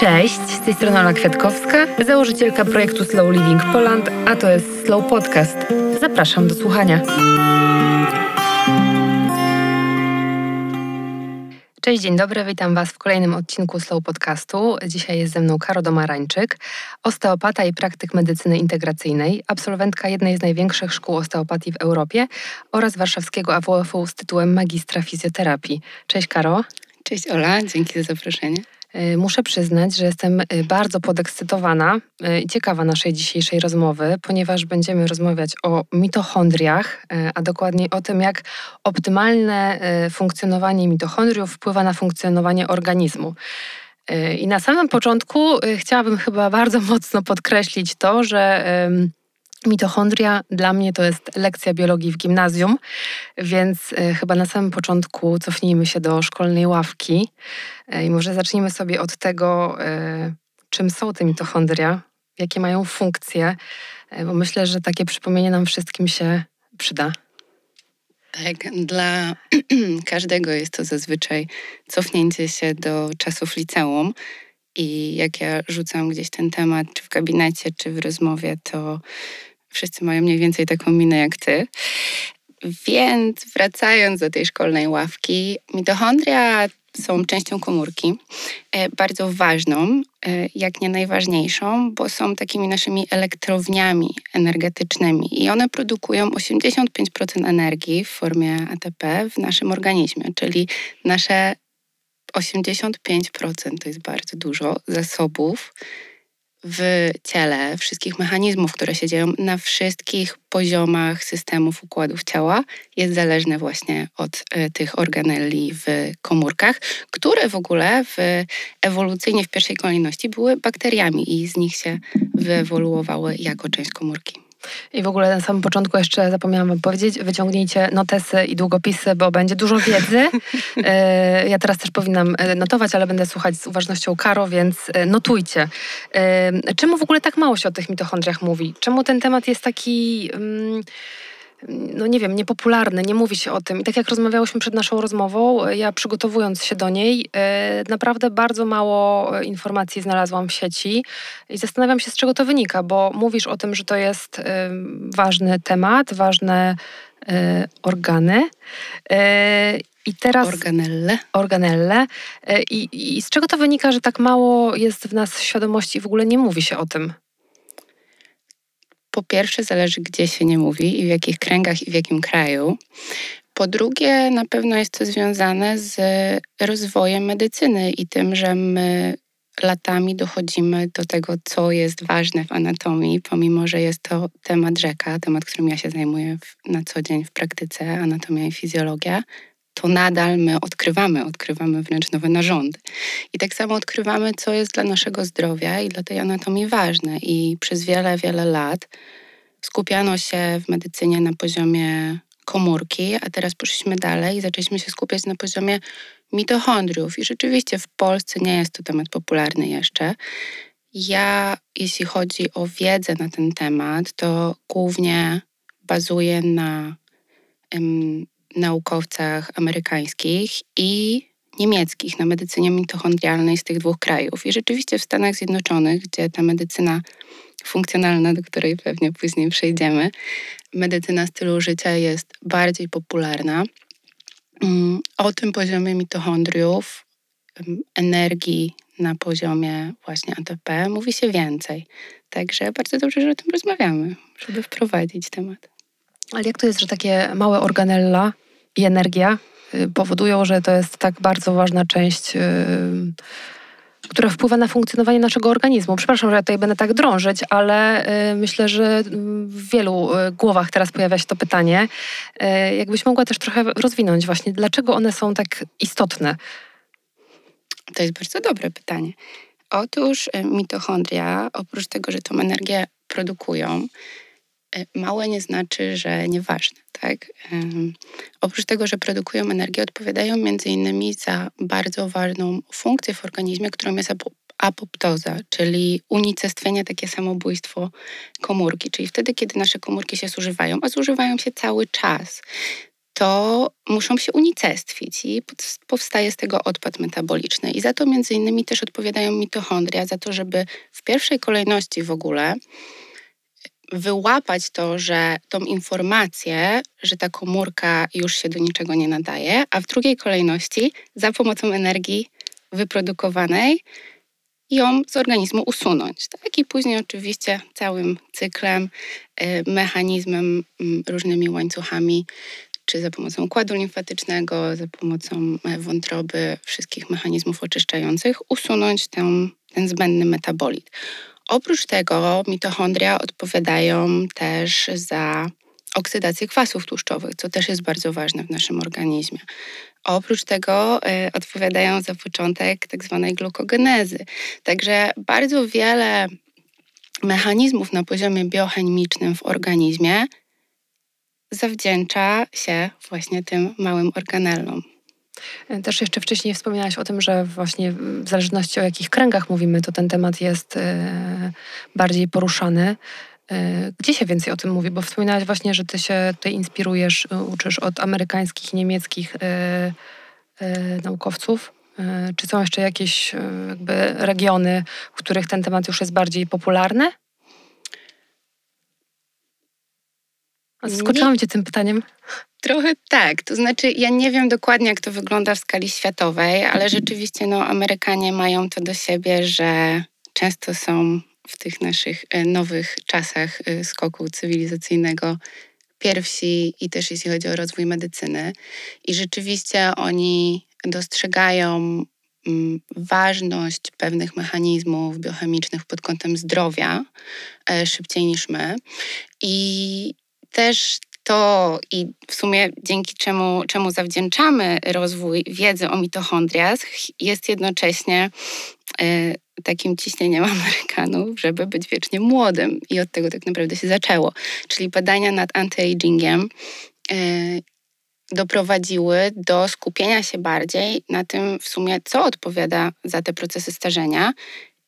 Cześć, z tej strony Ola Kwiatkowska, założycielka projektu Slow Living Poland, a to jest Slow Podcast. Zapraszam do słuchania. Cześć, dzień dobry, witam Was w kolejnym odcinku Slow Podcastu. Dzisiaj jest ze mną Karo Domarańczyk, osteopata i praktyk medycyny integracyjnej, absolwentka jednej z największych szkół osteopatii w Europie oraz warszawskiego AWF-u z tytułem magistra fizjoterapii. Cześć Karo. Cześć Ola, dzięki za zaproszenie. Y, muszę przyznać, że jestem y, bardzo podekscytowana y, i ciekawa naszej dzisiejszej rozmowy, ponieważ będziemy rozmawiać o mitochondriach, a dokładniej o tym, jak optymalne funkcjonowanie mitochondriów wpływa na funkcjonowanie organizmu. I na samym początku chciałabym chyba bardzo mocno podkreślić to, że Mitochondria dla mnie to jest lekcja biologii w gimnazjum, więc e, chyba na samym początku cofnijmy się do szkolnej ławki e, i może zacznijmy sobie od tego, e, czym są te mitochondria, jakie mają funkcje, bo myślę, że takie przypomnienie nam wszystkim się przyda. Tak, dla każdego jest to zazwyczaj cofnięcie się do czasów liceum. I jak ja rzucam gdzieś ten temat, czy w gabinecie, czy w rozmowie, to Wszyscy mają mniej więcej taką minę jak ty. Więc wracając do tej szkolnej ławki, mitochondria są częścią komórki, e, bardzo ważną, e, jak nie najważniejszą, bo są takimi naszymi elektrowniami energetycznymi i one produkują 85% energii w formie ATP w naszym organizmie, czyli nasze 85% to jest bardzo dużo zasobów w ciele, wszystkich mechanizmów, które się dzieją na wszystkich poziomach systemów układów ciała, jest zależne właśnie od y, tych organeli w komórkach, które w ogóle w, ewolucyjnie w pierwszej kolejności były bakteriami i z nich się wyewoluowały jako część komórki. I w ogóle na samym początku jeszcze zapomniałam wam powiedzieć, wyciągnijcie notesy i długopisy, bo będzie dużo wiedzy. E, ja teraz też powinnam e, notować, ale będę słuchać z uważnością Karo, więc e, notujcie. Czemu w ogóle tak mało się o tych mitochondriach mówi? Czemu ten temat jest taki... Um, no nie wiem, niepopularny, nie mówi się o tym. I tak jak rozmawiałyśmy przed naszą rozmową, ja przygotowując się do niej, e, naprawdę bardzo mało e, informacji znalazłam w sieci i zastanawiam się, z czego to wynika, bo mówisz o tym, że to jest e, ważny temat, ważne organy. I teraz. Organelle. Organelle. I, I z czego to wynika, że tak mało jest w nas świadomości i w ogóle nie mówi się o tym? Po pierwsze zależy, gdzie się nie mówi i w jakich kręgach i w jakim kraju. Po drugie, na pewno jest to związane z rozwojem medycyny i tym, że my latami dochodzimy do tego, co jest ważne w anatomii, pomimo że jest to temat rzeka, temat, którym ja się zajmuję w, na co dzień w praktyce, anatomia i fizjologia, to nadal my odkrywamy, odkrywamy wręcz nowe narządy. I tak samo odkrywamy, co jest dla naszego zdrowia i dla tej anatomii ważne. I przez wiele, wiele lat skupiano się w medycynie na poziomie komórki, a teraz poszliśmy dalej i zaczęliśmy się skupiać na poziomie mitochondriów. I rzeczywiście w Polsce nie jest to temat popularny jeszcze. Ja, jeśli chodzi o wiedzę na ten temat, to głównie bazuję na naukowcach amerykańskich i niemieckich na medycynie mitochondrialnej z tych dwóch krajów. I rzeczywiście w Stanach Zjednoczonych, gdzie ta medycyna funkcjonalna, do której pewnie później przejdziemy, medycyna stylu życia jest bardziej popularna. Mm, o tym poziomie mitochondriów, energii na poziomie właśnie ATP mówi się więcej. Także bardzo dobrze, że o tym rozmawiamy, żeby wprowadzić temat. Ale jak to jest, że takie małe organella i energia y, powodują, że to jest tak bardzo ważna część, yy, która wpływa na funkcjonowanie naszego organizmu? Przepraszam, że ja tutaj będę tak drążyć, ale yy, myślę, że w wielu yy, głowach teraz pojawia się to pytanie. Y, jakbyś mogła też trochę rozwinąć właśnie, dlaczego one są tak istotne? To jest bardzo dobre pytanie. Otóż y, mitochondria, oprócz tego, że tą energię produkują, małe nie znaczy, że nieważne. Tak? oprócz tego, że produkują energię, odpowiadają między innymi za bardzo ważną funkcję w organizmie, którą jest apoptoza, czyli unicestwienie, takie samobójstwo komórki. Czyli wtedy, kiedy nasze komórki się zużywają, a zużywają się cały czas, to muszą się unicestwić i powstaje z tego odpad metaboliczny. I za to między innymi też odpowiadają mitochondria, za to, żeby w pierwszej kolejności w ogóle wyłapać to, że tą informację, że ta komórka już się do niczego nie nadaje, a w drugiej kolejności za pomocą energii wyprodukowanej ją z organizmu usunąć. Tak? I później oczywiście całym cyklem, y, mechanizmem, mm, różnymi łańcuchami, czy za pomocą układu limfatycznego, za pomocą e, wątroby, wszystkich mechanizmów oczyszczających, usunąć ten, ten zbędny metabolit. Oprócz tego mitochondria odpowiadają też za oksydację kwasów tłuszczowych, co też jest bardzo ważne w naszym organizmie. Oprócz tego y, odpowiadają za początek tak zwanej glukogenezy. Także bardzo wiele mechanizmów na poziomie biochemicznym w organizmie zawdzięcza się właśnie tym małym organellom. Też jeszcze wcześniej wspominałaś o tym, że właśnie w zależności o jakich kręgach mówimy, to ten temat jest e, bardziej poruszany. E, gdzie się więcej o tym mówi? Bo wspominałaś właśnie, że ty się tutaj inspirujesz, e, uczysz od amerykańskich, niemieckich naukowców. Czy są jeszcze jakieś regiony, w których ten temat już jest bardziej popularny? Zaskoczyłam cię tym pytaniem. Trochę tak. To znaczy, ja nie wiem dokładnie, jak to wygląda w skali światowej, ale rzeczywiście no, Amerykanie mają to do siebie, że często są w tych naszych e, nowych czasach e, skoku cywilizacyjnego pierwsi i też jeśli chodzi o rozwój medycyny. I rzeczywiście oni dostrzegają mm, ważność pewnych mechanizmów biochemicznych pod kątem zdrowia e, szybciej niż my. I też to i w sumie dzięki czemu, czemu zawdzięczamy rozwój wiedzy o mitochondriach, jest jednocześnie y, takim ciśnieniem Amerykanów, żeby być wiecznie młodym. I od tego tak naprawdę się zaczęło. Czyli badania nad anti-agingiem y, doprowadziły do skupienia się bardziej na tym w sumie, co odpowiada za te procesy starzenia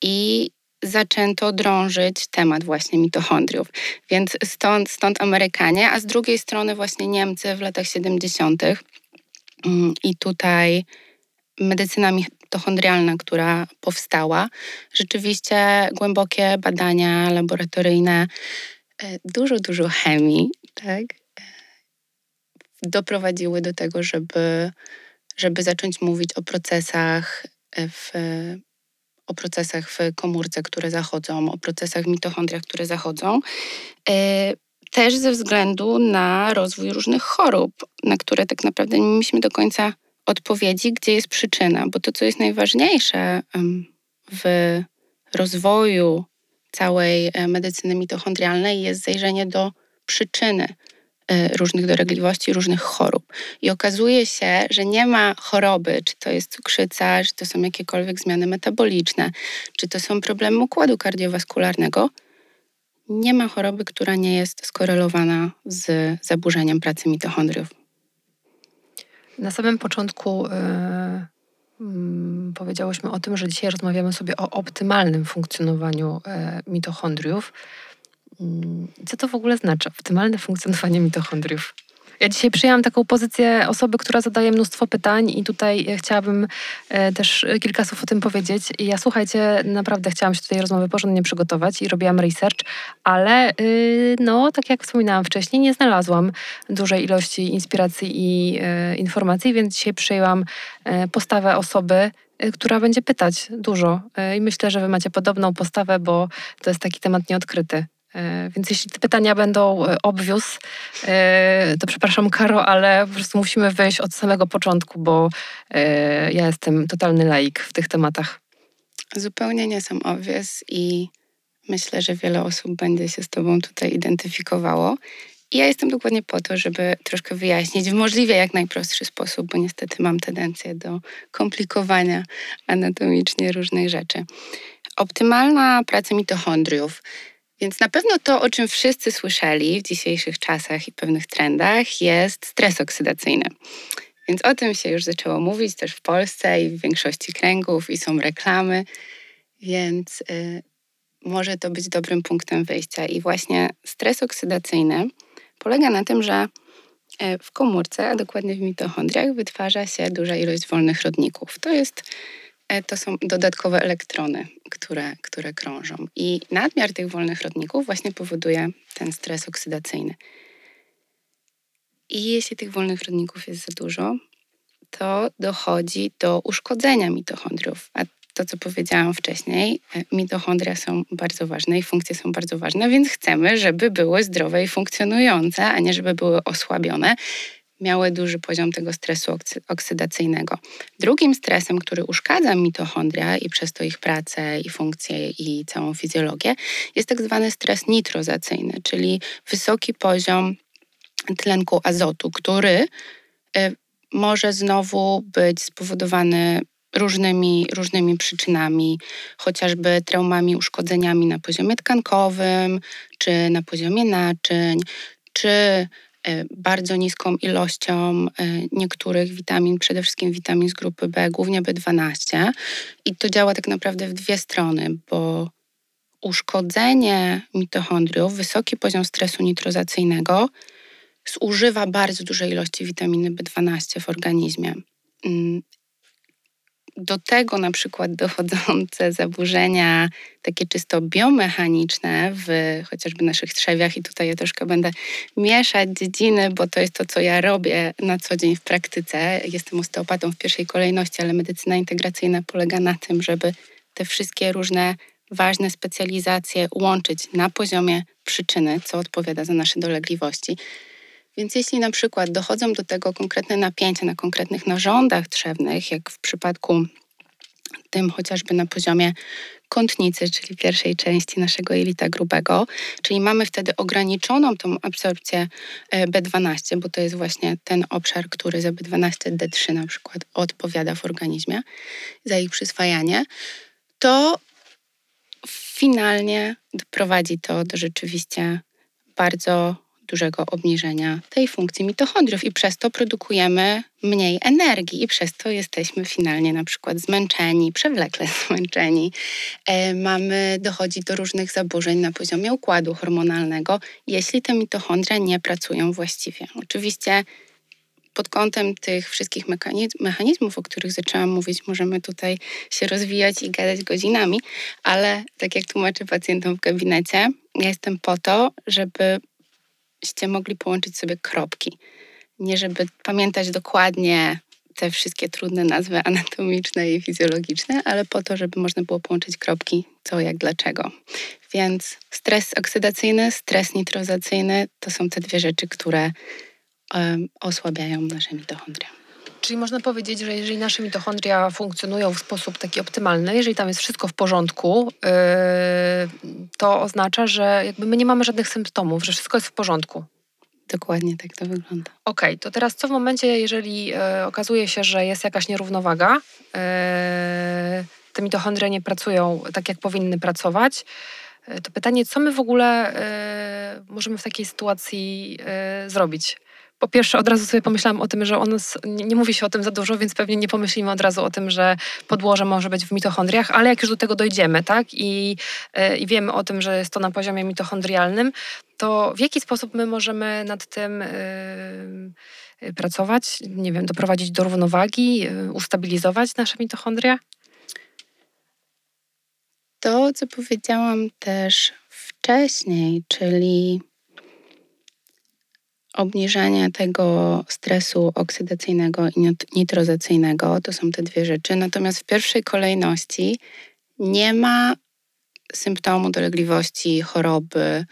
i zaczęto drążyć temat właśnie mitochondriów. Więc stąd, stąd Amerykanie, a z drugiej strony właśnie Niemcy w latach 70. Mm, I tutaj medycyna mitochondrialna, która powstała, rzeczywiście głębokie badania laboratoryjne, e, dużo, dużo chemii, tak, e, doprowadziły do tego, żeby, żeby zacząć mówić o procesach w o procesach w komórce, które zachodzą, o procesach w mitochondriach, które zachodzą, e, też ze względu na rozwój różnych chorób, na które tak naprawdę nie mieliśmy do końca odpowiedzi, gdzie jest przyczyna, bo to, co jest najważniejsze w rozwoju całej e, medycyny mitochondrialnej, jest zajrzenie do przyczyny różnych dolegliwości, różnych chorób. I okazuje się, że nie ma choroby, czy to jest cukrzyca, czy to są jakiekolwiek zmiany metaboliczne, czy to są problemy układu kardiowaskularnego. Nie ma choroby, która nie jest skorelowana z zaburzeniem pracy mitochondriów. Na samym początku yy, powiedziałyśmy o tym, że dzisiaj rozmawiamy sobie o optymalnym funkcjonowaniu yy, mitochondriów. Mm, co to w ogóle znaczy? Optymalne funkcjonowanie mitochondriów. Ja dzisiaj przyjęłam taką pozycję osoby, która zadaje mnóstwo pytań i tutaj e, chciałabym e, też kilka słów o tym powiedzieć. I ja słuchajcie, naprawdę chciałam się tutaj rozmowy porządnie przygotować i robiłam research, ale y, no, tak jak wspominałam wcześniej, nie znalazłam dużej ilości inspiracji i e, informacji, więc dzisiaj przyjęłam postawę osoby, która będzie pytać dużo. I myślę, że Wy macie podobną postawę, bo to jest taki temat nieodkryty. E, więc jeśli te pytania będą e, obvious, e, to przepraszam Karo, ale po prostu musimy wejść od samego początku, bo ja jestem totalny laik w tych tematach. Zupełnie nie są obvious i myślę, że wiele osób będzie się z Tobą tutaj identyfikowało. I ja jestem dokładnie po to, żeby troszkę wyjaśnić w możliwie jak najprostszy sposób, bo niestety mam tendencję do komplikowania anatomicznie różnych rzeczy. Optymalna praca mitochondriów więc na pewno to, o czym wszyscy słyszeli w dzisiejszych czasach i pewnych trendach, jest stres oksydacyjny. Więc o tym się już zaczęło mówić też w Polsce i w większości kręgów, i są reklamy, więc y, może to być dobrym punktem wyjścia. I właśnie stres oksydacyjny polega na tym, że E, w komórce, a dokładnie w mitochondriach, wytwarza się duża ilość wolnych rodników. To, jest, to są dodatkowe elektrony, które, które krążą. I nadmiar tych wolnych rodników właśnie powoduje ten stres oksydacyjny. I jeśli tych wolnych rodników jest za dużo, to dochodzi do uszkodzenia mitochondriów. A to, co powiedziałam wcześniej, e, mitochondria są bardzo ważne i funkcje są bardzo ważne, więc chcemy, żeby były zdrowe i funkcjonujące, a nie żeby były osłabione. Miały duży poziom tego stresu oksydacyjnego. Drugim stresem, który uszkadza mitochondria i przez to ich pracę i funkcje i całą fizjologię, jest tak zwany stres nitrozacyjny, czyli wysoki poziom tlenku azotu, który e, może znowu być spowodowany różnymi, różnymi przyczynami, chociażby traumami, uszkodzeniami na poziomie tkankowym, czy na poziomie naczyń, czy bardzo niską ilością e, niektórych witamin, przede wszystkim witamin z grupy B, głównie B12. I to działa tak naprawdę w dwie strony, bo uszkodzenie mitochondriów, wysoki poziom stresu nitrozacyjnego zużywa bardzo duże ilości witaminy B12 w organizmie. Do tego na przykład dochodzące zaburzenia takie czysto biomechaniczne w chociażby naszych trzewiach i tutaj ja troszkę będę mieszać dziedziny, bo to jest to, co ja robię na co dzień w praktyce. Jestem osteopatą w pierwszej kolejności, ale medycyna integracyjna polega na tym, żeby te wszystkie różne ważne specjalizacje łączyć na poziomie przyczyny, co odpowiada za nasze dolegliwości. Więc jeśli na przykład dochodzą do tego konkretne napięcia na konkretnych narządach trzewnych, jak w przypadku tym chociażby na poziomie kątnicy, czyli pierwszej części naszego jelita grubego, czyli mamy wtedy ograniczoną tą absorpcję e, B12, bo to jest właśnie ten obszar, który za B12-D3 na przykład odpowiada w organizmie za ich przyswajanie, to finalnie doprowadzi to do rzeczywiście bardzo dużego obniżenia tej funkcji mitochondriów i przez to produkujemy mniej energii i przez to jesteśmy finalnie na przykład zmęczeni, przewlekle zmęczeni. E, mamy, dochodzi do różnych zaburzeń na poziomie układu hormonalnego, jeśli te mitochondria nie pracują właściwie. Oczywiście pod kątem tych wszystkich mechanizmów, o których zaczęłam mówić, możemy tutaj się rozwijać i gadać godzinami, ale tak jak tłumaczę pacjentom w gabinecie, ja jestem po to, żeby byście mogli połączyć sobie kropki. Nie żeby pamiętać dokładnie te wszystkie trudne nazwy anatomiczne i fizjologiczne, ale po to, żeby można było połączyć kropki co, jak, dlaczego. Więc stres oksydacyjny, stres nitrozacyjny to są te dwie rzeczy, które osłabiają nasze mitochondria. Czyli można powiedzieć, że jeżeli nasze mitochondria funkcjonują w sposób taki optymalny, jeżeli tam jest wszystko w porządku, yy, to oznacza, że jakby my nie mamy żadnych symptomów, że wszystko jest w porządku. Dokładnie tak to wygląda. Okej, okay, to teraz co w momencie, jeżeli yy, okazuje się, że jest jakaś nierównowaga, yy, te mitochondria nie pracują tak, jak powinny pracować, to pytanie, co my w ogóle możemy w takiej sytuacji zrobić? Po pierwsze od razu sobie pomyślałam o tym, że on nie, mówi się o tym za dużo, więc pewnie nie pomyślimy od razu o tym, że podłoże może być w mitochondriach, ale jak już do tego dojdziemy, tak, i, yy, i wiemy o tym, że jest to na poziomie mitochondrialnym, to w jaki sposób my możemy nad tym yy, pracować, nie wiem, doprowadzić do równowagi, yy, ustabilizować nasze mitochondria? To, co powiedziałam też wcześniej, czyli obniżania tego stresu oksydacyjnego i nitrozacyjnego. To są te dwie rzeczy. Natomiast w pierwszej kolejności nie ma symptomu dolegliwości, choroby,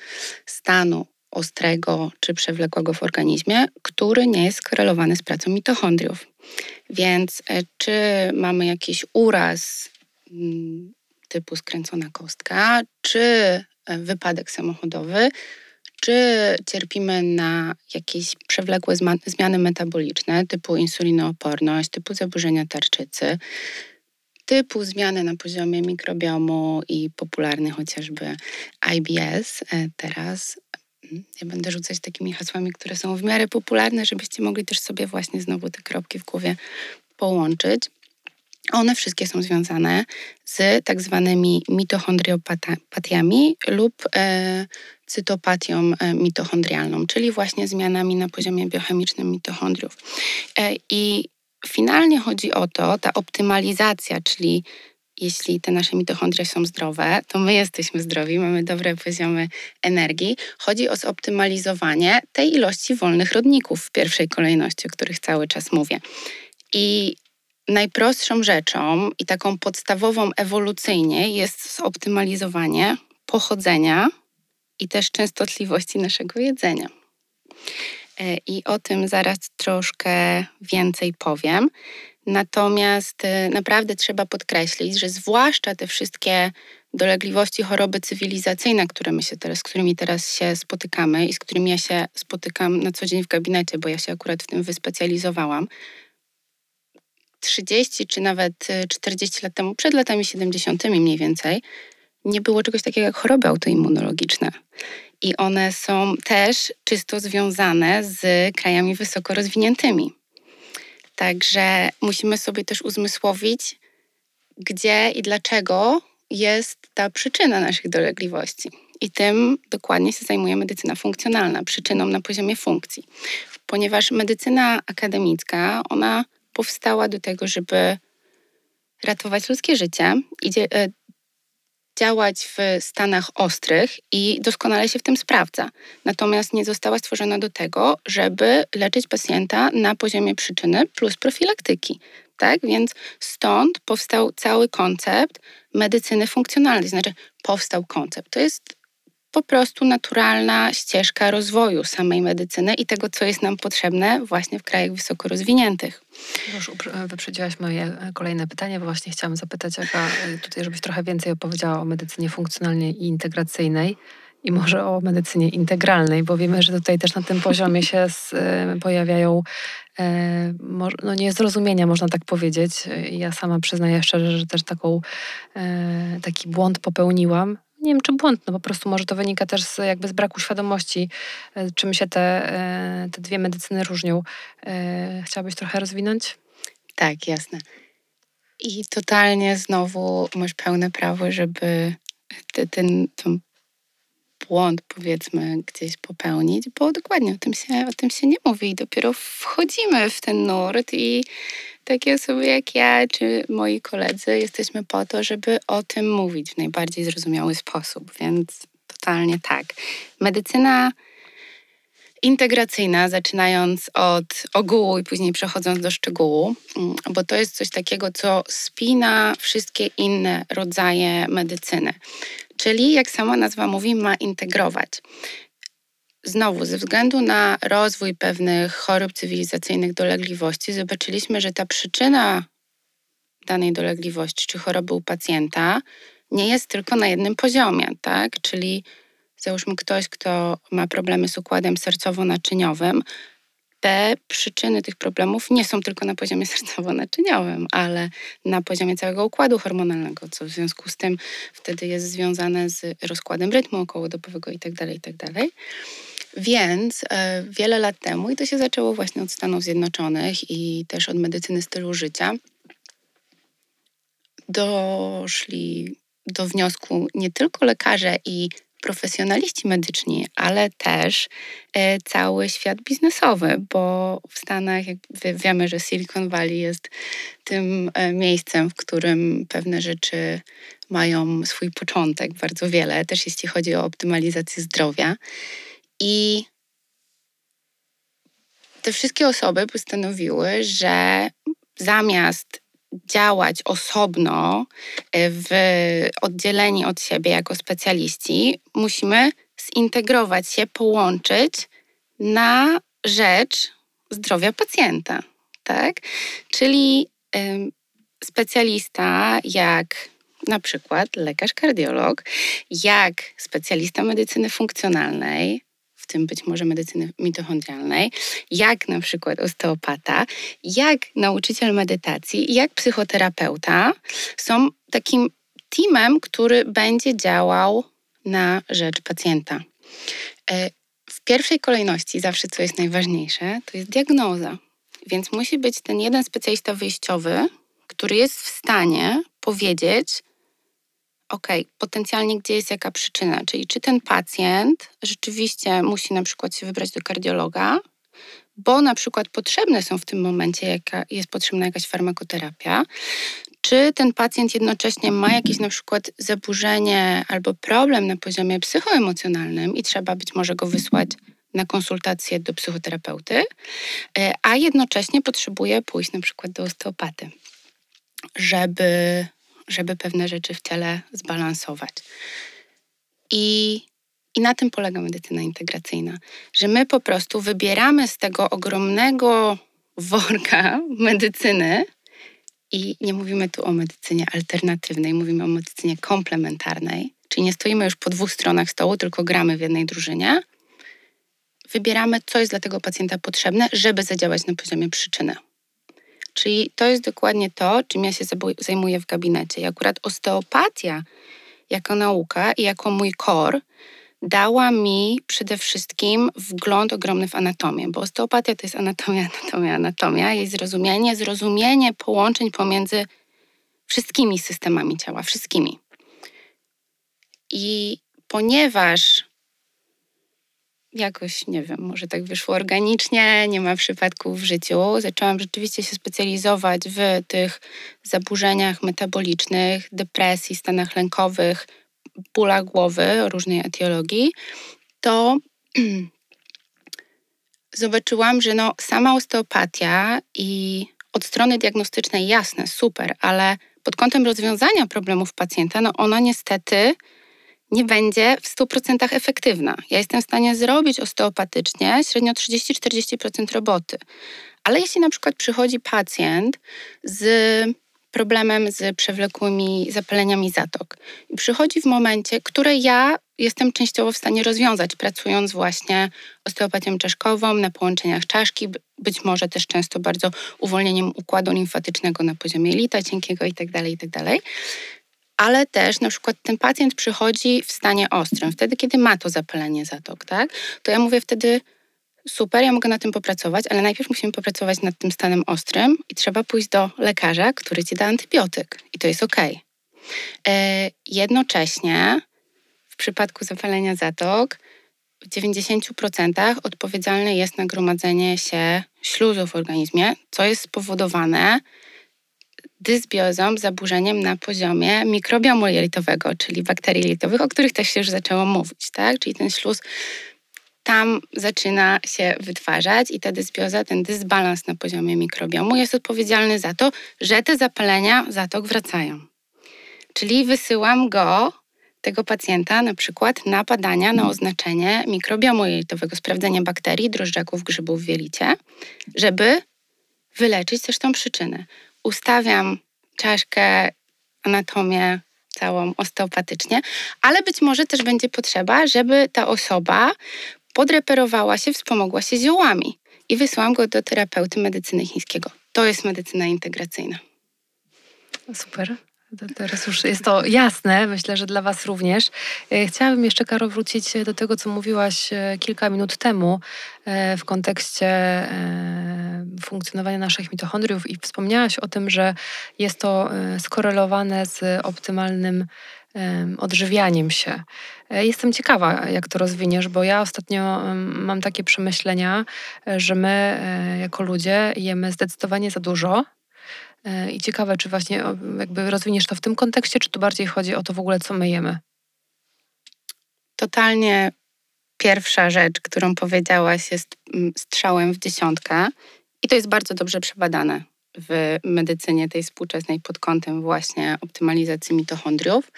stanu ostrego czy przewlekłego w organizmie, który nie jest skorelowany z pracą mitochondriów. Więc e, czy mamy jakiś uraz mm, typu skręcona kostka, czy e, wypadek samochodowy, czy cierpimy na jakieś przewlekłe zmiany metaboliczne typu insulinooporność, typu zaburzenia tarczycy, typu zmiany na poziomie mikrobiomu i popularny chociażby IBS e, teraz. Mm, ja będę rzucać takimi hasłami, które są w miarę popularne, żebyście mogli też sobie właśnie znowu te kropki w głowie połączyć. One wszystkie są związane z tak zwanymi mitochondriopatiami lub e, cytopatią e, mitochondrialną, czyli właśnie zmianami na poziomie biochemicznym mitochondriów. E, I finalnie chodzi o to, ta optymalizacja, czyli jeśli te nasze mitochondria są zdrowe, to my jesteśmy zdrowi, mamy dobre poziomy energii. Chodzi o zoptymalizowanie tej ilości wolnych rodników w pierwszej kolejności, o których cały czas mówię. I najprostszą rzeczą i taką podstawową ewolucyjnie jest zoptymalizowanie pochodzenia i też częstotliwości naszego jedzenia. E, I o tym zaraz troszkę więcej powiem. Natomiast e, naprawdę trzeba podkreślić, że zwłaszcza te wszystkie dolegliwości, choroby cywilizacyjne, które my się teraz, z którymi teraz się spotykamy i z którymi ja się spotykam na co dzień w gabinecie, bo ja się akurat w tym wyspecjalizowałam, 30 czy nawet 40 y, lat temu, przed latami 70. mniej więcej, nie było czegoś takiego jak choroby autoimmunologiczne. I one są też czysto związane z krajami wysoko rozwiniętymi. Także musimy sobie też uzmysłowić, gdzie i dlaczego jest ta przyczyna naszych dolegliwości. I tym dokładnie się zajmuje medycyna funkcjonalna, przyczyną na poziomie funkcji. Ponieważ medycyna akademicka, ona powstała do tego, żeby ratować ludzkie życie i e, działać w stanach ostrych i doskonale się w tym sprawdza. Natomiast nie została stworzona do tego, żeby leczyć pacjenta na poziomie przyczyny plus profilaktyki. Tak? Więc stąd powstał cały koncept medycyny funkcjonalnej. Znaczy, powstał koncept. To jest po prostu naturalna ścieżka rozwoju samej medycyny i tego, co jest nam potrzebne właśnie w krajach wysoko rozwiniętych. Już wyprzedziłaś moje e, kolejne pytanie, bo właśnie chciałam zapytać, Aga, e, tutaj, żebyś trochę więcej opowiedziała o medycynie funkcjonalnej i integracyjnej i może o medycynie integralnej, bo wiemy, że tutaj też na tym poziomie się z, e, pojawiają e, no niezrozumienia, można tak powiedzieć. Ja sama przyznaję szczerze, że też taką, e, taki błąd popełniłam, nie wiem czy błąd, no po prostu może to wynika też z, jakby z braku świadomości, e, czym się te, e, te dwie medycyny różnią. E, chciałabyś trochę rozwinąć? Tak, jasne. I totalnie znowu masz pełne prawo, żeby ten, ten, ten błąd powiedzmy gdzieś popełnić, bo dokładnie o tym, się, o tym się nie mówi dopiero wchodzimy w ten nurt i takie osoby jak ja czy moi koledzy jesteśmy po to, żeby o tym mówić w najbardziej zrozumiały sposób, więc totalnie tak. Medycyna integracyjna, zaczynając od ogółu i później przechodząc do szczegółu, mm, bo to jest coś takiego, co spina wszystkie inne rodzaje medycyny. Czyli, jak sama nazwa mówi, ma integrować. Znowu, ze względu na rozwój pewnych chorób cywilizacyjnych, dolegliwości, zobaczyliśmy, że ta przyczyna danej dolegliwości czy choroby u pacjenta nie jest tylko na jednym poziomie, tak? Czyli załóżmy ktoś, kto ma problemy z układem sercowo-naczyniowym, te przyczyny tych problemów nie są tylko na poziomie sercowo-naczyniowym, ale na poziomie całego układu hormonalnego, co w związku z tym wtedy jest związane z rozkładem rytmu okołodobowego itd. Tak itd. Tak Więc e, wiele lat temu, i to się zaczęło właśnie od Stanów Zjednoczonych i też od medycyny stylu życia, doszli do wniosku nie tylko lekarze i profesjonaliści medyczni, ale też e, cały świat biznesowy, bo w Stanach wiemy, że Silicon Valley jest tym e, miejscem, w którym pewne rzeczy mają swój początek, bardzo wiele, też jeśli chodzi o optymalizację zdrowia. I te wszystkie osoby postanowiły, że zamiast działać osobno, e, w oddzieleni od siebie jako specjaliści, musimy zintegrować się, połączyć na rzecz zdrowia pacjenta. Tak? Czyli y, specjalista jak na przykład lekarz kardiolog, jak specjalista medycyny funkcjonalnej, tym być może medycyny mitochondrialnej, jak na przykład osteopata, jak nauczyciel medytacji, jak psychoterapeuta są takim teamem, który będzie działał na rzecz pacjenta. E, w pierwszej kolejności zawsze co jest najważniejsze, to jest diagnoza. Więc musi być ten jeden specjalista wyjściowy, który jest w stanie powiedzieć, ok, potencjalnie gdzie jest jaka przyczyna, czyli czy ten pacjent rzeczywiście musi na przykład się wybrać do kardiologa, bo na przykład potrzebne są w tym momencie, jaka jest potrzebna jakaś farmakoterapia, czy ten pacjent jednocześnie ma jakieś na przykład zaburzenie albo problem na poziomie psychoemocjonalnym i trzeba być może go wysłać na konsultację do psychoterapeuty, e, a jednocześnie potrzebuje pójść na przykład do osteopaty, żeby, żeby pewne rzeczy w ciele zbalansować. I, I na tym polega medycyna integracyjna, że my po prostu wybieramy z tego ogromnego worka medycyny, i nie mówimy tu o medycynie alternatywnej, mówimy o medycynie komplementarnej, czyli nie stoimy już po dwóch stronach stołu, tylko gramy w jednej drużynie. Wybieramy, co jest dla tego pacjenta potrzebne, żeby zadziałać na poziomie przyczyny. Czyli to jest dokładnie to, czym ja się zajmuję w gabinecie. I akurat osteopatia jako nauka i jako mój core dała mi przede wszystkim wgląd ogromny w anatomię, bo osteopatia to jest anatomia, anatomia, anatomia, jej zrozumienie, zrozumienie połączeń pomiędzy wszystkimi systemami ciała, wszystkimi. I ponieważ jakoś, nie wiem, może tak wyszło organicznie, nie ma przypadków w życiu. Zaczęłam rzeczywiście się specjalizować w tych zaburzeniach metabolicznych, depresji, stanach lękowych, bóla głowy różnej etiologii, to zobaczyłam, że no, sama osteopatia i od strony diagnostycznej jasne, super, ale pod kątem rozwiązania problemów pacjenta, no ona niestety nie będzie w 100% efektywna. Ja jestem w stanie zrobić osteopatycznie średnio 30-40% roboty. Ale jeśli na przykład przychodzi pacjent z problemem z przewlekłymi zapaleniami zatok. I przychodzi w momencie, które ja jestem częściowo w stanie rozwiązać, pracując właśnie osteopatią czaszkową, na połączeniach czaszki, być może też często bardzo uwolnieniem układu limfatycznego na poziomie lita cienkiego itd., tak itd. Ale też na przykład ten pacjent przychodzi w stanie ostrym, wtedy kiedy ma to zapalenie zatok, tak? To ja mówię wtedy, super, ja mogę na tym popracować, ale najpierw musimy popracować nad tym stanem ostrym i trzeba pójść do lekarza, który ci da antybiotyk i to jest ok. E, jednocześnie w przypadku zapalenia zatok w 90% odpowiedzialne jest nagromadzenie się śluzów w organizmie, co jest spowodowane dysbiozą, zaburzeniem na poziomie mikrobiomu jelitowego, czyli bakterii jelitowych, o których też się już zaczęło mówić, tak? Czyli ten śluz tam zaczyna się wytwarzać i ta dysbioza, ten dysbalans na poziomie mikrobiomu jest odpowiedzialny za to, że te zapalenia zatok wracają. Czyli wysyłam go, tego pacjenta, na przykład na badania na oznaczenie mikrobiomu jelitowego, sprawdzenie bakterii, drożdżaków, grzybów w jelicie, żeby wyleczyć też tą przyczynę. Ustawiam czaszkę, anatomię całą osteopatycznie, ale być może też będzie potrzeba, żeby ta osoba podreperowała się, wspomogła się ziołami i wysłałam go do terapeuty medycyny chińskiego. To jest medycyna integracyjna. Super. Teraz już jest to jasne, myślę, że dla Was również. E, chciałabym jeszcze, Karo, wrócić do tego, co mówiłaś e, kilka minut temu e, w kontekście funkcjonowania naszych mitochondriów i wspomniałaś o tym, że jest to skorelowane z optymalnym odżywianiem się. E, jestem ciekawa, jak to rozwiniesz, bo ja ostatnio mam takie przemyślenia, e, że my e, jako ludzie jemy zdecydowanie za dużo. I ciekawe, czy właśnie jakby rozwiniesz to w tym kontekście, czy tu bardziej chodzi o to w ogóle, co my jemy? Totalnie pierwsza rzecz, którą powiedziałaś, jest mm, strzałem w dziesiątkę. I to jest bardzo dobrze przebadane w medycynie tej współczesnej pod kątem właśnie optymalizacji mitochondriów,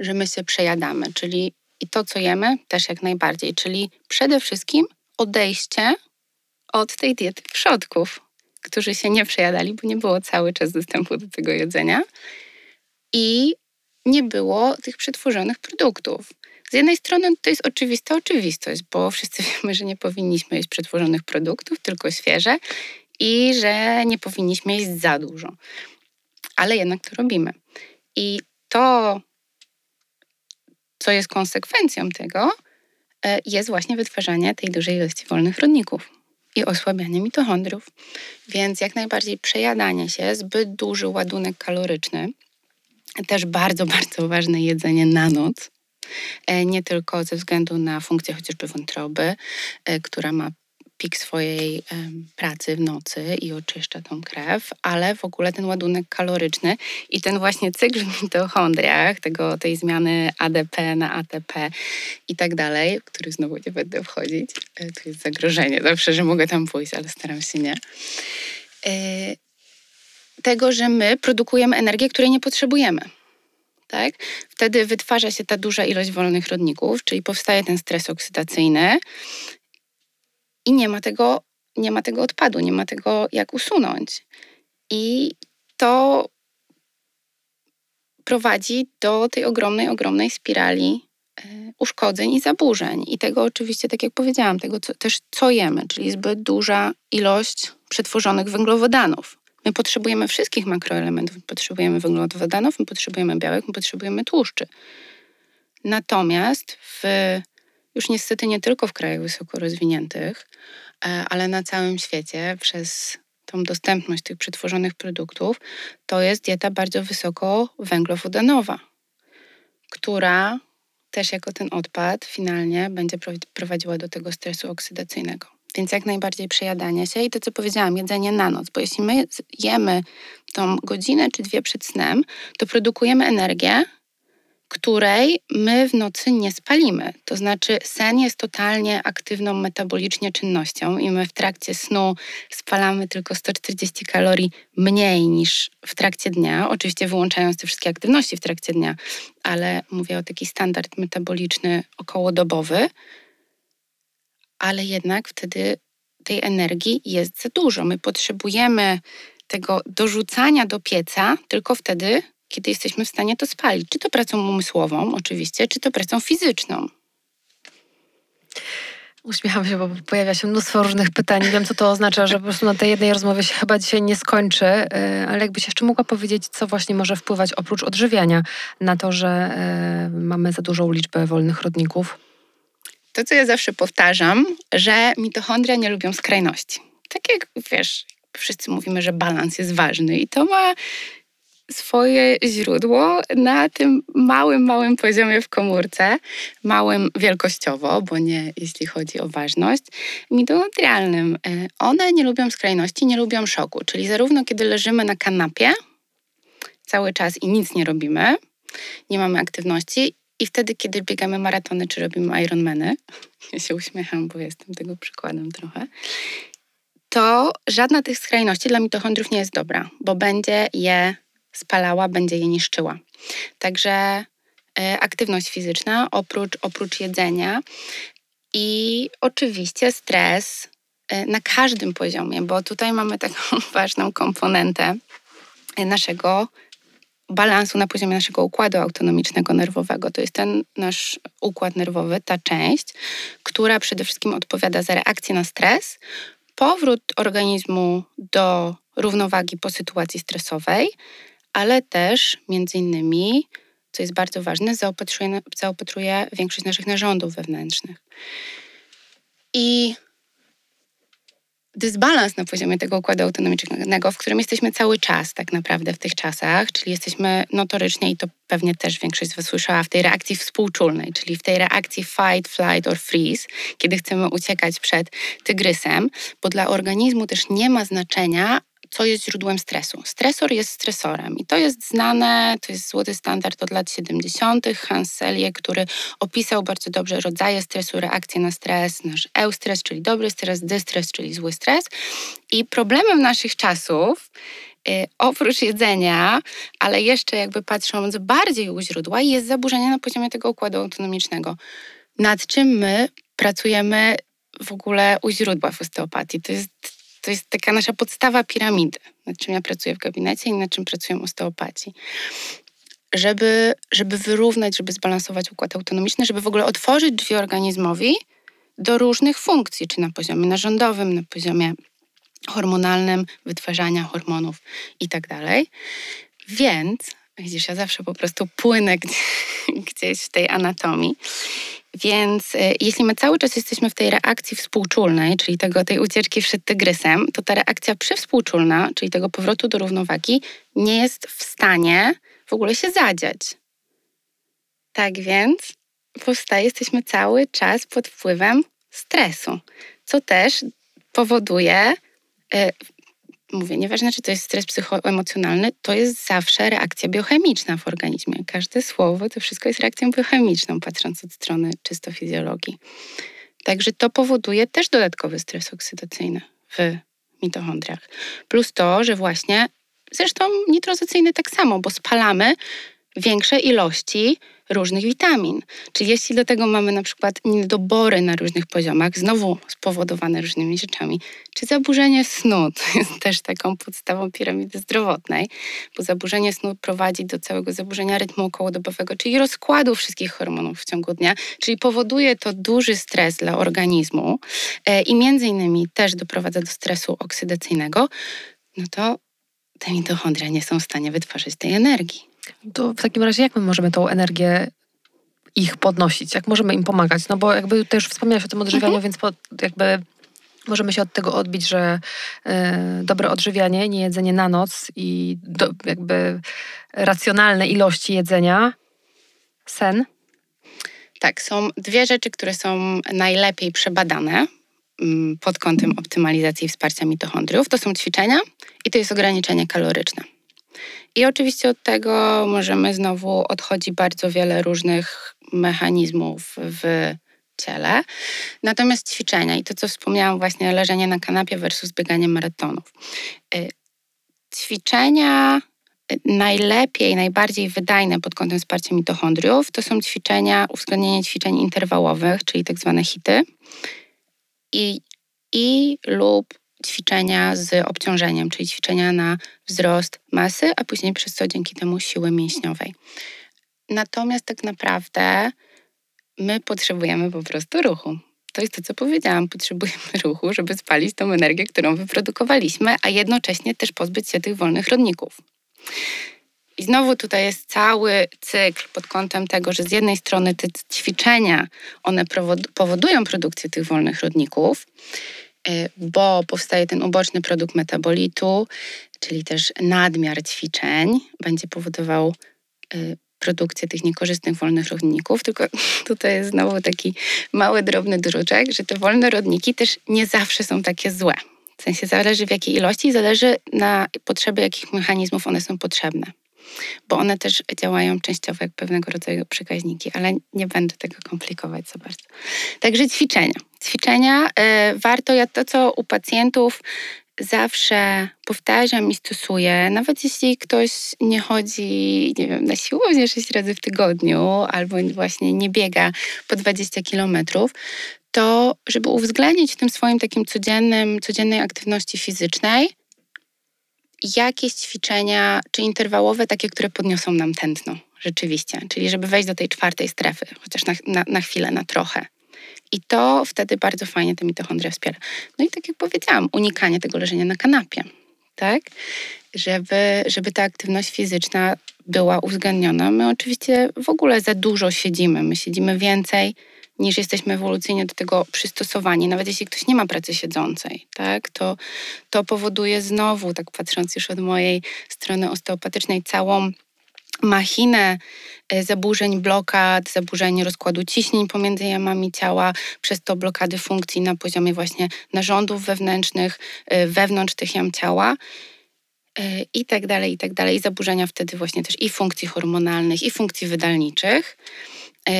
że my się przejadamy, czyli i to, co jemy, też jak najbardziej, czyli przede wszystkim odejście od tej diety przodków, którzy się nie przejadali, bo nie było cały czas dostępu do tego jedzenia i nie było tych przetworzonych produktów. Z jednej strony to jest oczywista oczywistość, bo wszyscy wiemy, że nie powinniśmy jeść przetworzonych produktów, tylko świeże i że nie powinniśmy jeść za dużo. Ale jednak to robimy. I to, co jest konsekwencją tego, e, jest właśnie wytwarzanie tej dużej ilości wolnych rodników. I osłabianie mitochondriów. Więc jak najbardziej przejadanie się, zbyt duży ładunek kaloryczny, też bardzo, bardzo ważne jedzenie na noc, e, nie tylko ze względu na funkcję chociażby wątroby, e, która ma pik swojej pracy w nocy i oczyszcza tą krew, ale w ogóle ten ładunek kaloryczny i ten właśnie cykl w mitochondriach, tego, tej zmiany ADP na ATP i tak dalej, w który znowu nie będę wchodzić, e, to jest zagrożenie zawsze, że mogę tam pójść, ale staram się nie. E, tego, że my produkujemy energię, której nie potrzebujemy. Tak? Wtedy wytwarza się ta duża ilość wolnych rodników, czyli powstaje ten stres oksydacyjny, i nie ma tego, nie ma tego odpadu, nie ma tego jak usunąć. I to prowadzi do tej ogromnej, ogromnej spirali e, uszkodzeń i zaburzeń. I tego oczywiście, tak jak powiedziałam, tego co, też co jemy, czyli zbyt duża ilość przetworzonych węglowodanów. My potrzebujemy wszystkich makroelementów. My potrzebujemy węglowodanów, my potrzebujemy białek, my potrzebujemy tłuszczy. Natomiast w już niestety nie tylko w krajach wysoko rozwiniętych, e, ale na całym świecie przez tą dostępność tych przetworzonych produktów, to jest dieta bardzo wysoko węglowodanowa, która też jako ten odpad finalnie będzie prowadziła do tego stresu oksydacyjnego. Więc jak najbardziej przejadanie się i to, co powiedziałam, jedzenie na noc, bo jeśli my jemy tą godzinę czy dwie przed snem, to produkujemy energię, której my w nocy nie spalimy. To znaczy, sen jest totalnie aktywną metabolicznie czynnością i my w trakcie snu spalamy tylko 140 kalorii mniej niż w trakcie dnia, oczywiście wyłączając te wszystkie aktywności w trakcie dnia, ale mówię o taki standard metaboliczny okołodobowy, ale jednak wtedy tej energii jest za dużo. My potrzebujemy tego dorzucania do pieca tylko wtedy, kiedy jesteśmy w stanie to spalić. Czy to pracą umysłową, oczywiście, czy to pracą fizyczną. Uśmiecham się, bo pojawia się mnóstwo różnych pytań. Wiem, co to oznacza, że po prostu na tej jednej rozmowie się chyba dzisiaj nie skończy, e, ale jakbyś jeszcze mogła powiedzieć, co właśnie może wpływać oprócz odżywiania na to, że e, mamy za dużą liczbę wolnych rodników? To, co ja zawsze powtarzam, że mitochondria nie lubią skrajności. Tak jak wiesz, wszyscy mówimy, że balans jest ważny i to ma swoje źródło na tym małym, małym poziomie w komórce, małym wielkościowo, bo nie jeśli chodzi o ważność, mitochondrialnym. E, one nie lubią skrajności, nie lubią szoku, czyli zarówno kiedy leżymy na kanapie cały czas i nic nie robimy, nie mamy aktywności i wtedy, kiedy biegamy maratony czy robimy Ironmany, ja się uśmiecham, bo jestem tego przykładem trochę, to żadna tych skrajności dla mitochondriów nie jest dobra, bo będzie je spalała, będzie je niszczyła. Także e, aktywność fizyczna oprócz, oprócz jedzenia i oczywiście stres e, na każdym poziomie, bo tutaj mamy taką ważną komponentę e, naszego balansu na poziomie naszego układu autonomicznego nerwowego. To jest ten nasz układ nerwowy, ta część, która przede wszystkim odpowiada za reakcję na stres, powrót organizmu do równowagi po sytuacji stresowej, ale też między innymi, co jest bardzo ważne, zaopatruje, zaopatruje większość naszych narządów wewnętrznych. I dysbalans na poziomie tego układu autonomicznego, w którym jesteśmy cały czas tak naprawdę w tych czasach, czyli jesteśmy notorycznie, i to pewnie też większość z Was słyszała, w tej reakcji współczulnej, czyli w tej reakcji fight, flight or freeze, kiedy chcemy uciekać przed tygrysem, bo dla organizmu też nie ma znaczenia, co jest źródłem stresu. Stresor jest stresorem i to jest znane, to jest złoty standard od lat 70. Hans Selye, który opisał bardzo dobrze rodzaje stresu, reakcje na stres, nasz eustres, czyli dobry stres, dystres, czyli zły stres. I problemem naszych czasów y, oprócz jedzenia, ale jeszcze jakby patrząc bardziej u źródła, jest zaburzenie na poziomie tego układu autonomicznego, nad czym my pracujemy w ogóle u źródła w osteopatii. To jest to jest taka nasza podstawa piramidy, nad czym ja pracuję w gabinecie i nad czym pracują osteopaci. Żeby, żeby wyrównać, żeby zbalansować układ autonomiczny, żeby w ogóle otworzyć drzwi organizmowi do różnych funkcji, czy na poziomie narządowym, na poziomie hormonalnym, wytwarzania hormonów i tak. Więc Widzisz, ja zawsze po prostu płynę gdzieś w tej anatomii. Więc e, jeśli my cały czas jesteśmy w tej reakcji współczulnej, czyli tego, tej ucieczki przed tygrysem, to ta reakcja przywspółczulna, czyli tego powrotu do równowagi, nie jest w stanie w ogóle się zadziać. Tak więc powstaje, jesteśmy cały czas pod wpływem stresu, co też powoduje e, mówię, nieważne czy to jest stres psychoemocjonalny, to jest zawsze reakcja biochemiczna w organizmie. Każde słowo to wszystko jest reakcją biochemiczną, patrząc od strony czysto fizjologii. Także to powoduje też dodatkowy stres oksydacyjny w mitochondriach. Plus to, że właśnie, zresztą nitrozycyjny tak samo, bo spalamy większe ilości różnych witamin. Czyli jeśli do tego mamy na przykład niedobory na różnych poziomach, znowu spowodowane różnymi rzeczami, czy zaburzenie snu, to jest też taką podstawą piramidy zdrowotnej, bo zaburzenie snu prowadzi do całego zaburzenia rytmu okołodobowego, czyli rozkładu wszystkich hormonów w ciągu dnia, czyli powoduje to duży stres dla organizmu e, i między innymi też doprowadza do stresu oksydacyjnego, no to te mitochondria nie są w stanie wytwarzać tej energii. To w takim razie jak my możemy tą energię ich podnosić? Jak możemy im pomagać? No bo jakby też wspomniałaś o tym odżywianiu, mhm. więc po, jakby możemy się od tego odbić, że y, dobre odżywianie, nie jedzenie na noc i do, jakby racjonalne ilości jedzenia, sen. Tak, są dwie rzeczy, które są najlepiej przebadane pod kątem optymalizacji wsparcia mitochondriów. To są ćwiczenia i to jest ograniczenie kaloryczne. I oczywiście od tego możemy znowu odchodzi bardzo wiele różnych mechanizmów w ciele. Natomiast ćwiczenia i to, co wspomniałam, właśnie leżenie na kanapie versus bieganie maratonów. Y, ćwiczenia y, najlepiej, najbardziej wydajne pod kątem wsparcia mitochondriów to są ćwiczenia, uwzględnienie ćwiczeń interwałowych, czyli tak zwane hity i, i lub ćwiczenia z obciążeniem, czyli ćwiczenia na wzrost masy, a później przez co dzięki temu siły mięśniowej. Natomiast tak naprawdę my potrzebujemy po prostu ruchu. To jest to, co powiedziałam. Potrzebujemy ruchu, żeby spalić tą energię, którą wyprodukowaliśmy, a jednocześnie też pozbyć się tych wolnych rodników. I znowu tutaj jest cały cykl pod kątem tego, że z jednej strony te ćwiczenia, one powodują produkcję tych wolnych rodników, Y, bo powstaje ten uboczny produkt metabolitu, czyli też nadmiar ćwiczeń będzie powodował y, produkcję tych niekorzystnych wolnych rodników, tylko tutaj jest znowu taki mały, drobny druczek, że te wolne rodniki też nie zawsze są takie złe. W sensie zależy w jakiej ilości, zależy na potrzeby jakich mechanizmów one są potrzebne bo one też działają częściowo jak pewnego rodzaju przekaźniki, ale nie będę tego komplikować za bardzo. Także ćwiczenia. Ćwiczenia y, warto, ja to co u pacjentów zawsze powtarzam i stosuję, nawet jeśli ktoś nie chodzi nie wiem, na siłownię 6 razy w tygodniu albo właśnie nie biega po 20 kilometrów, to żeby uwzględnić w tym swoim takim codziennym, codziennej aktywności fizycznej jakieś ćwiczenia, czy interwałowe, takie, które podniosą nam tętno, rzeczywiście. Czyli żeby wejść do tej czwartej strefy, chociaż na, na, na chwilę, na trochę. I to wtedy bardzo fajnie te mitochondria wspiera. No i tak jak powiedziałam, unikanie tego leżenia na kanapie, tak? Żeby, żeby ta aktywność fizyczna była uwzględniona. My oczywiście w ogóle za dużo siedzimy. My siedzimy więcej niż jesteśmy ewolucyjnie do tego przystosowani. Nawet jeśli ktoś nie ma pracy siedzącej, tak, to, to powoduje znowu, tak patrząc już od mojej strony osteopatycznej, całą machinę e, zaburzeń, blokad, zaburzeń rozkładu ciśnień pomiędzy jamami ciała, przez to blokady funkcji na poziomie właśnie narządów wewnętrznych, e, wewnątrz tych jam ciała e, i tak dalej, i tak dalej. I zaburzenia wtedy właśnie też i funkcji hormonalnych, i funkcji wydalniczych.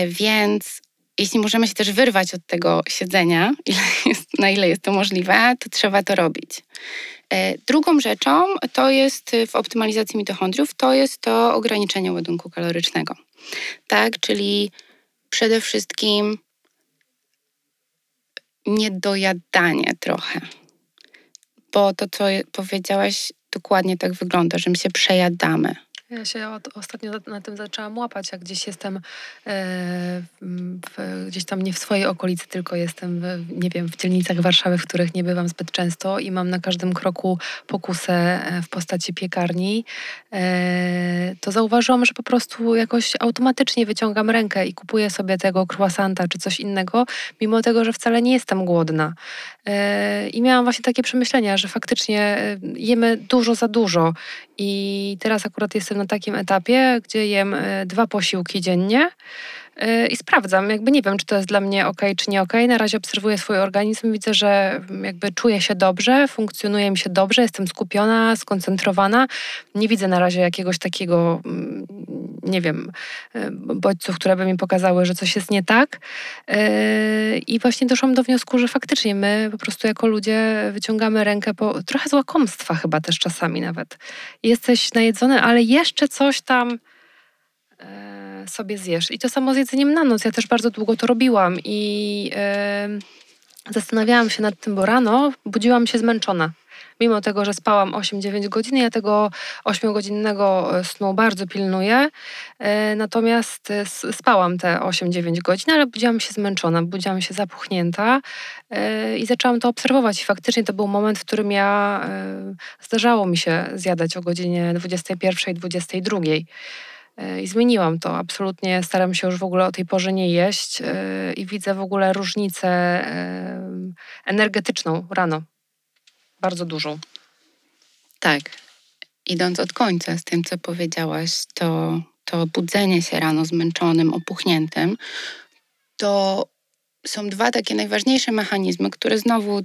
Więc jeśli możemy się też wyrwać od tego siedzenia, ile jest, na ile jest to możliwe, to trzeba to robić. E, drugą rzeczą to jest w optymalizacji mitochondriów, to jest to ograniczenie ładunku kalorycznego. Tak, czyli przede wszystkim niedojadanie trochę. Bo to, co powiedziałaś, dokładnie tak wygląda, że my się przejadamy. Ja się od, ostatnio na tym zaczęłam łapać, jak gdzieś jestem e, w, gdzieś tam nie w swojej okolicy, tylko jestem, w, nie wiem, w dzielnicach Warszawy, w których nie bywam zbyt często i mam na każdym kroku pokusę e, w postaci piekarni, e, to zauważyłam, że po prostu jakoś automatycznie wyciągam rękę i kupuję sobie tego croissanta czy coś innego, mimo tego, że wcale nie jestem głodna. E, I miałam właśnie takie przemyślenia, że faktycznie e, jemy dużo za dużo i teraz akurat jestem na takim etapie, gdzie jem e, dwa posiłki dziennie i sprawdzam. Jakby nie wiem, czy to jest dla mnie ok, czy nie ok. Na razie obserwuję swój organizm, widzę, że jakby czuję się dobrze, funkcjonuje mi się dobrze, jestem skupiona, skoncentrowana. Nie widzę na razie jakiegoś takiego, mm, nie wiem, e, bodźców, które by mi pokazały, że coś jest nie tak. I właśnie doszłam do wniosku, że faktycznie my po prostu jako ludzie wyciągamy rękę po trochę z łakomstwa chyba też czasami nawet. Jesteś najedzony, ale jeszcze coś tam e, sobie zjesz. I to samo z jedzeniem na noc. Ja też bardzo długo to robiłam i e, zastanawiałam się nad tym, bo rano budziłam się zmęczona. Mimo tego, że spałam 8-9 godzin, ja tego 8-godzinnego e, snu bardzo pilnuję. E, natomiast e, spałam te 8-9 godzin, ale budziłam się zmęczona, budziłam się zapuchnięta i zaczęłam to obserwować. I faktycznie to był moment, w którym ja zdarzało mi się zjadać o godzinie 21-22. I zmieniłam to. Absolutnie staram się już w ogóle o tej porze nie jeść i widzę w ogóle różnicę energetyczną rano bardzo dużą. Tak. Idąc od końca z tym, co powiedziałaś, to, to budzenie się rano zmęczonym, opuchniętym, to są dwa takie najważniejsze mechanizmy, które znowu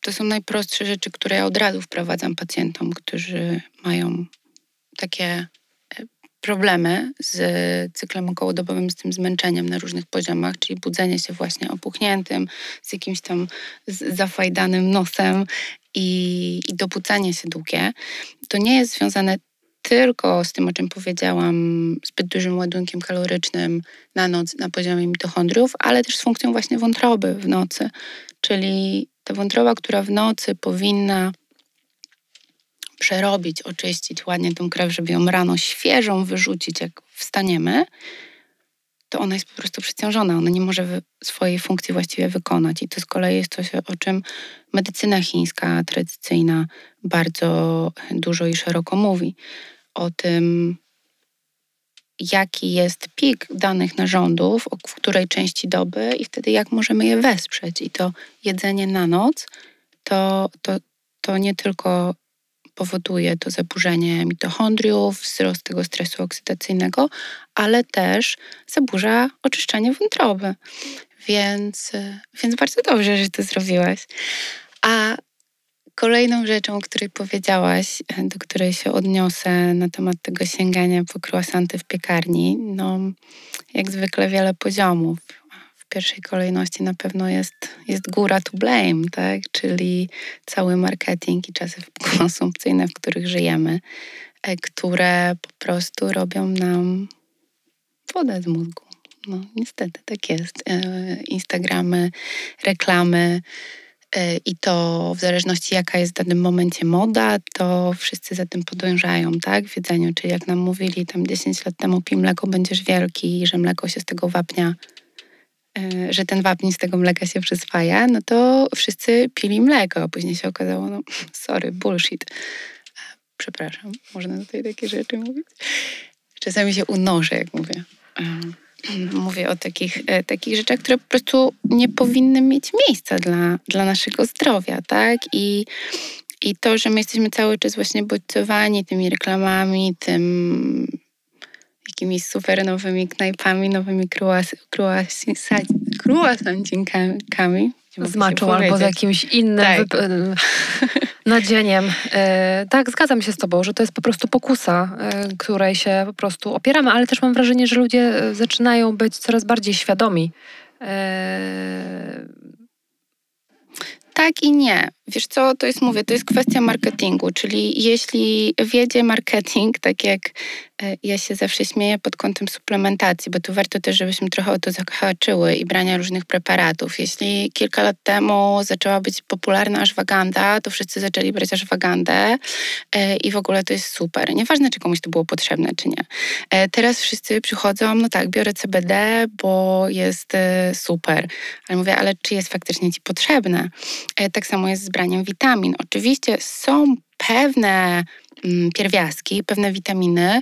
to są najprostsze rzeczy, które ja od razu wprowadzam pacjentom, którzy mają takie e, problemy z cyklem okołodobowym, z tym zmęczeniem na różnych poziomach, czyli budzenie się właśnie opuchniętym, z jakimś tam zafajdanym nosem i, i dobudzanie się długie, to nie jest związane tylko z tym, o czym powiedziałam, zbyt dużym ładunkiem kalorycznym na noc na poziomie mitochondriów, ale też z funkcją właśnie wątroby w nocy. Czyli ta wątroba, która w nocy powinna przerobić, oczyścić ładnie tą krew, żeby ją rano świeżą wyrzucić, jak wstaniemy, to ona jest po prostu przeciążona. Ona nie może swojej funkcji właściwie wykonać. I to z kolei jest coś, o czym medycyna chińska tradycyjna bardzo dużo i szeroko mówi. O tym, jaki jest pik danych narządów, w której części doby i wtedy jak możemy je wesprzeć. I to jedzenie na noc to, to, to nie tylko powoduje to zaburzenie mitochondriów, wzrost tego stresu oksydacyjnego, ale też zaburza oczyszczanie wątroby. Więc, więc bardzo dobrze, że to zrobiłaś. A kolejną rzeczą, o której powiedziałaś, do której się odniosę na temat tego sięgania po croissanty w piekarni, no jak zwykle wiele poziomów pierwszej kolejności na pewno jest, jest góra to blame, tak? czyli cały marketing i czasy konsumpcyjne, w których żyjemy, e, które po prostu robią nam wodę z mózgu. No, niestety tak jest. E, Instagramy, reklamy e, i to w zależności jaka jest w danym momencie moda, to wszyscy za tym podążają, tak? W jedzeniu, czyli jak nam mówili tam 10 lat temu pij mleko, będziesz wielki że mleko się z tego wapnia że ten wapń z tego mleka się przyswaja, no to wszyscy pili mleko, a później się okazało, no sorry, bullshit. E, przepraszam, można tutaj takie rzeczy mówić? Czasami się unoszę, jak mówię. E, mówię o takich, takich rzeczach, które po prostu nie powinny mieć miejsca dla, dla naszego zdrowia, tak? I, I to, że my jesteśmy cały czas właśnie bodźcowani tymi reklamami, tym jakimiś super nowymi knajpami, nowymi kruasancinkami. Z maczą albo z jakimś innym tak. nadzieniem. E, tak, zgadzam się z Tobą, że to jest po prostu pokusa, e, której się po prostu opieramy, ale też mam wrażenie, że ludzie e, zaczynają być coraz bardziej świadomi. Tak i nie. Wiesz co, to jest, mówię, to jest kwestia marketingu, czyli jeśli wiedzie marketing, tak jak e, ja się zawsze śmieję pod kątem suplementacji, bo tu warto też, żebyśmy trochę o to zahaczyły i brania różnych preparatów. Jeśli kilka lat temu zaczęła być popularna ashwaganda, to wszyscy zaczęli brać ashwagandę e, i w ogóle to jest super. Nieważne, czy komuś to było potrzebne, czy nie. E, teraz wszyscy przychodzą, no tak, biorę CBD, bo jest super. Ale mówię, ale czy jest faktycznie ci potrzebne? Tak samo jest z braniem witamin. Oczywiście są pewne mm, pierwiastki, pewne witaminy,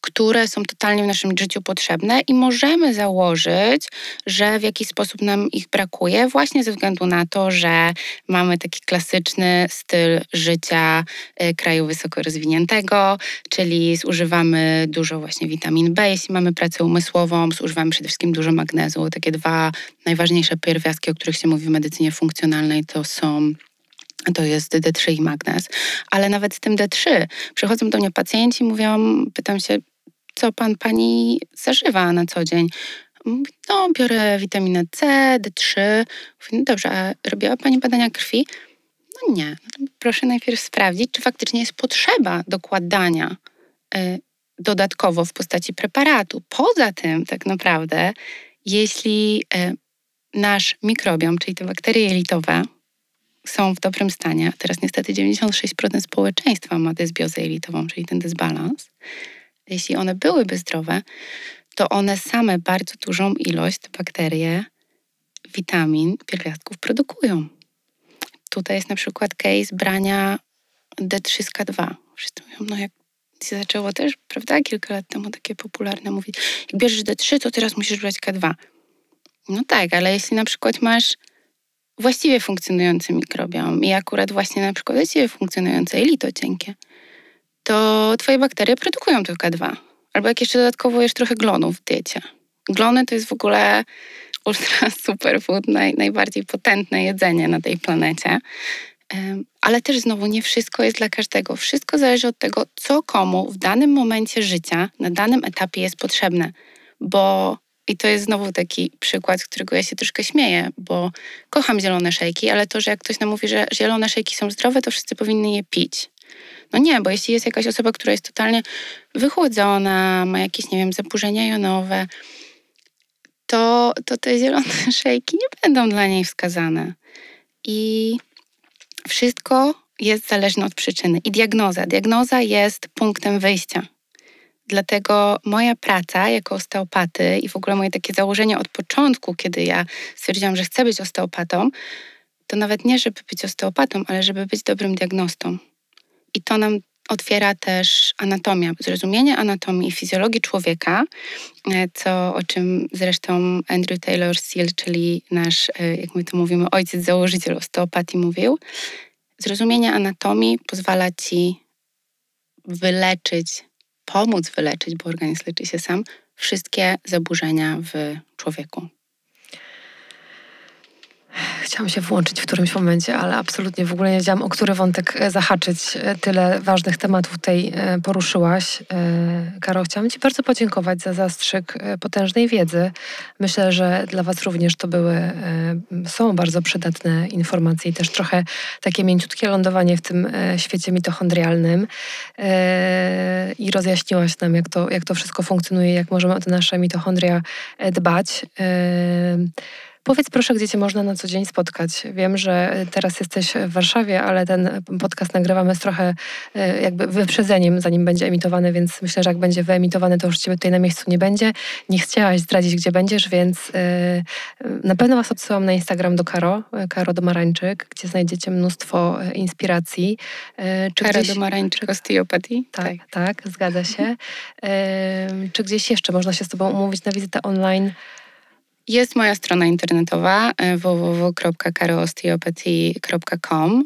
które są totalnie w naszym życiu potrzebne i możemy założyć, że w jakiś sposób nam ich brakuje, właśnie ze względu na to, że mamy taki klasyczny styl życia y, kraju wysoko rozwiniętego, czyli zużywamy dużo właśnie witamin B, jeśli mamy pracę umysłową, zużywamy przede wszystkim dużo magnezu. Takie dwa najważniejsze pierwiastki, o których się mówi w medycynie funkcjonalnej, to są to jest D3 i magnez. Ale nawet z tym D3 przychodzą do mnie pacjenci, mówią, pytam się, co pan pani zażywa na co dzień? Mówi, no, biorę witaminę C, D3. Mówi, no dobrze, a robiła pani badania krwi? No nie. Proszę najpierw sprawdzić, czy faktycznie jest potrzeba dokładania y, dodatkowo w postaci preparatu. Poza tym, tak naprawdę, jeśli y, nasz mikrobiom, czyli te bakterie jelitowe, są w dobrym stanie, a teraz niestety 96% społeczeństwa ma dysbiozę jelitową, czyli ten dysbalans, jeśli one byłyby zdrowe, to one same bardzo dużą ilość, te bakterie, witamin, pierwiastków produkują. Tutaj jest na przykład case brania D3 z K2. Wszyscy mówią, no jak się zaczęło też, prawda, kilka lat temu takie popularne mówić, jak bierzesz D3, to teraz musisz brać K2. No tak, ale jeśli na przykład masz właściwie funkcjonujący mikrobiom i akurat właśnie na przykład właściwie funkcjonujące jelito cienkie, to twoje bakterie produkują to K2. Albo jak jeszcze dodatkowo jesz trochę glonów w diecie. Glony to jest w ogóle ultra superfood, naj, najbardziej potentne jedzenie na tej planecie. Ale też znowu nie wszystko jest dla każdego. Wszystko zależy od tego, co komu w danym momencie życia, na danym etapie jest potrzebne. Bo i to jest znowu taki przykład, z którego ja się troszkę śmieję, bo kocham zielone szejki, ale to, że jak ktoś nam mówi, że zielone szejki są zdrowe, to wszyscy powinni je pić. No nie, bo jeśli jest jakaś osoba, która jest totalnie wychłodzona, ma jakieś, nie wiem, zaburzenia jonowe, to, to te zielone szejki nie będą dla niej wskazane. I wszystko jest zależne od przyczyny. I diagnoza. Diagnoza jest punktem wyjścia. Dlatego moja praca jako osteopaty i w ogóle moje takie założenie od początku, kiedy ja stwierdziłam, że chcę być osteopatą, to nawet nie, żeby być osteopatą, ale żeby być dobrym diagnostą. I to nam otwiera też anatomia, zrozumienie anatomii i fizjologii człowieka, e, co o czym zresztą Andrew Taylor Seal, czyli nasz, e, jak my to mówimy, ojciec założyciel osteopatii mówił. Zrozumienie anatomii pozwala ci wyleczyć, pomóc wyleczyć, bo organizm leczy się sam, wszystkie zaburzenia w człowieku. Chciałam się włączyć w którymś momencie, ale absolutnie w ogóle nie wiedziałam, o który wątek e, zahaczyć. E, tyle ważnych tematów tutaj e, poruszyłaś. Karo, chciałam Ci bardzo podziękować za zastrzyk potężnej wiedzy. Myślę, że dla Was również to były, są bardzo przydatne informacje i też trochę takie mięciutkie lądowanie w tym świecie mitochondrialnym. I rozjaśniłaś nam, jak to, jak to wszystko funkcjonuje, jak możemy o te nasze mitochondria dbać. Powiedz proszę, gdzie Cię można na co dzień spotkać. Wiem, że teraz jesteś w Warszawie, ale ten podcast nagrywamy z trochę e, jakby wyprzedzeniem, zanim będzie emitowany, więc myślę, że jak będzie wyemitowany, to już Ciebie tutaj na miejscu nie będzie. Nie chciałaś zdradzić, gdzie będziesz, więc na pewno Was odsyłam na Instagram do Karo, Karo Domarańczyk, gdzie znajdziecie mnóstwo inspiracji. Czy Karo gdzieś... Domarańczyk Osteopatii? Tak, tak, tak, zgadza się. Czy gdzieś jeszcze można się z Tobą umówić na wizytę online? Jest moja strona internetowa e, www.karoosteopathy.com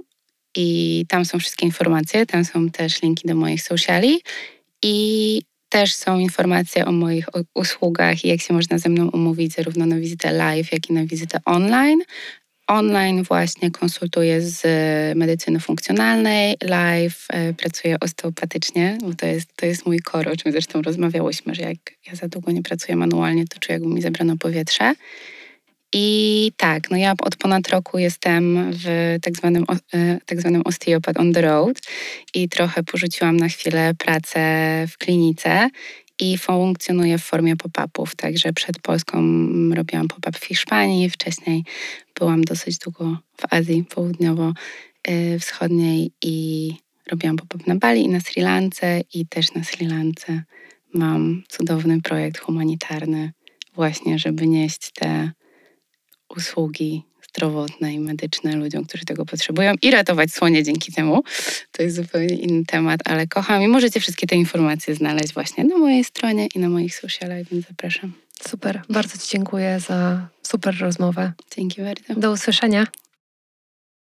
i tam są wszystkie informacje, tam są też linki do moich sociali i też są informacje o moich usługach i jak się można ze mną umówić zarówno na wizytę live, jak i na wizytę online. Online właśnie konsultuję z medycyny funkcjonalnej, live e, pracuję osteopatycznie, bo to jest, to jest mój kor, o czym zresztą rozmawiałyśmy, że jak ja za długo nie pracuję manualnie, to czuję, jakby mi zabrano powietrze. I tak, no ja od ponad roku jestem w tak zwanym, e, tak zwanym osteopath on the road i trochę porzuciłam na chwilę pracę w klinice i funkcjonuję w formie pop-upów. Także przed Polską robiłam pop-up w Hiszpanii, wcześniej byłam dosyć długo w Azji Południowo-Wschodniej i robiłam pop-up na Bali i na Sri Lance i też na Sri Lance mam cudowny projekt humanitarny właśnie, żeby nieść te usługi zdrowotne i medyczne ludziom, którzy tego potrzebują i ratować słonie dzięki temu. To jest zupełnie inny temat, ale kocham i możecie wszystkie te informacje znaleźć właśnie na mojej stronie i na moich socialach, więc zapraszam. Super, bardzo Ci dziękuję za super rozmowę. Dzięki bardzo. Do usłyszenia.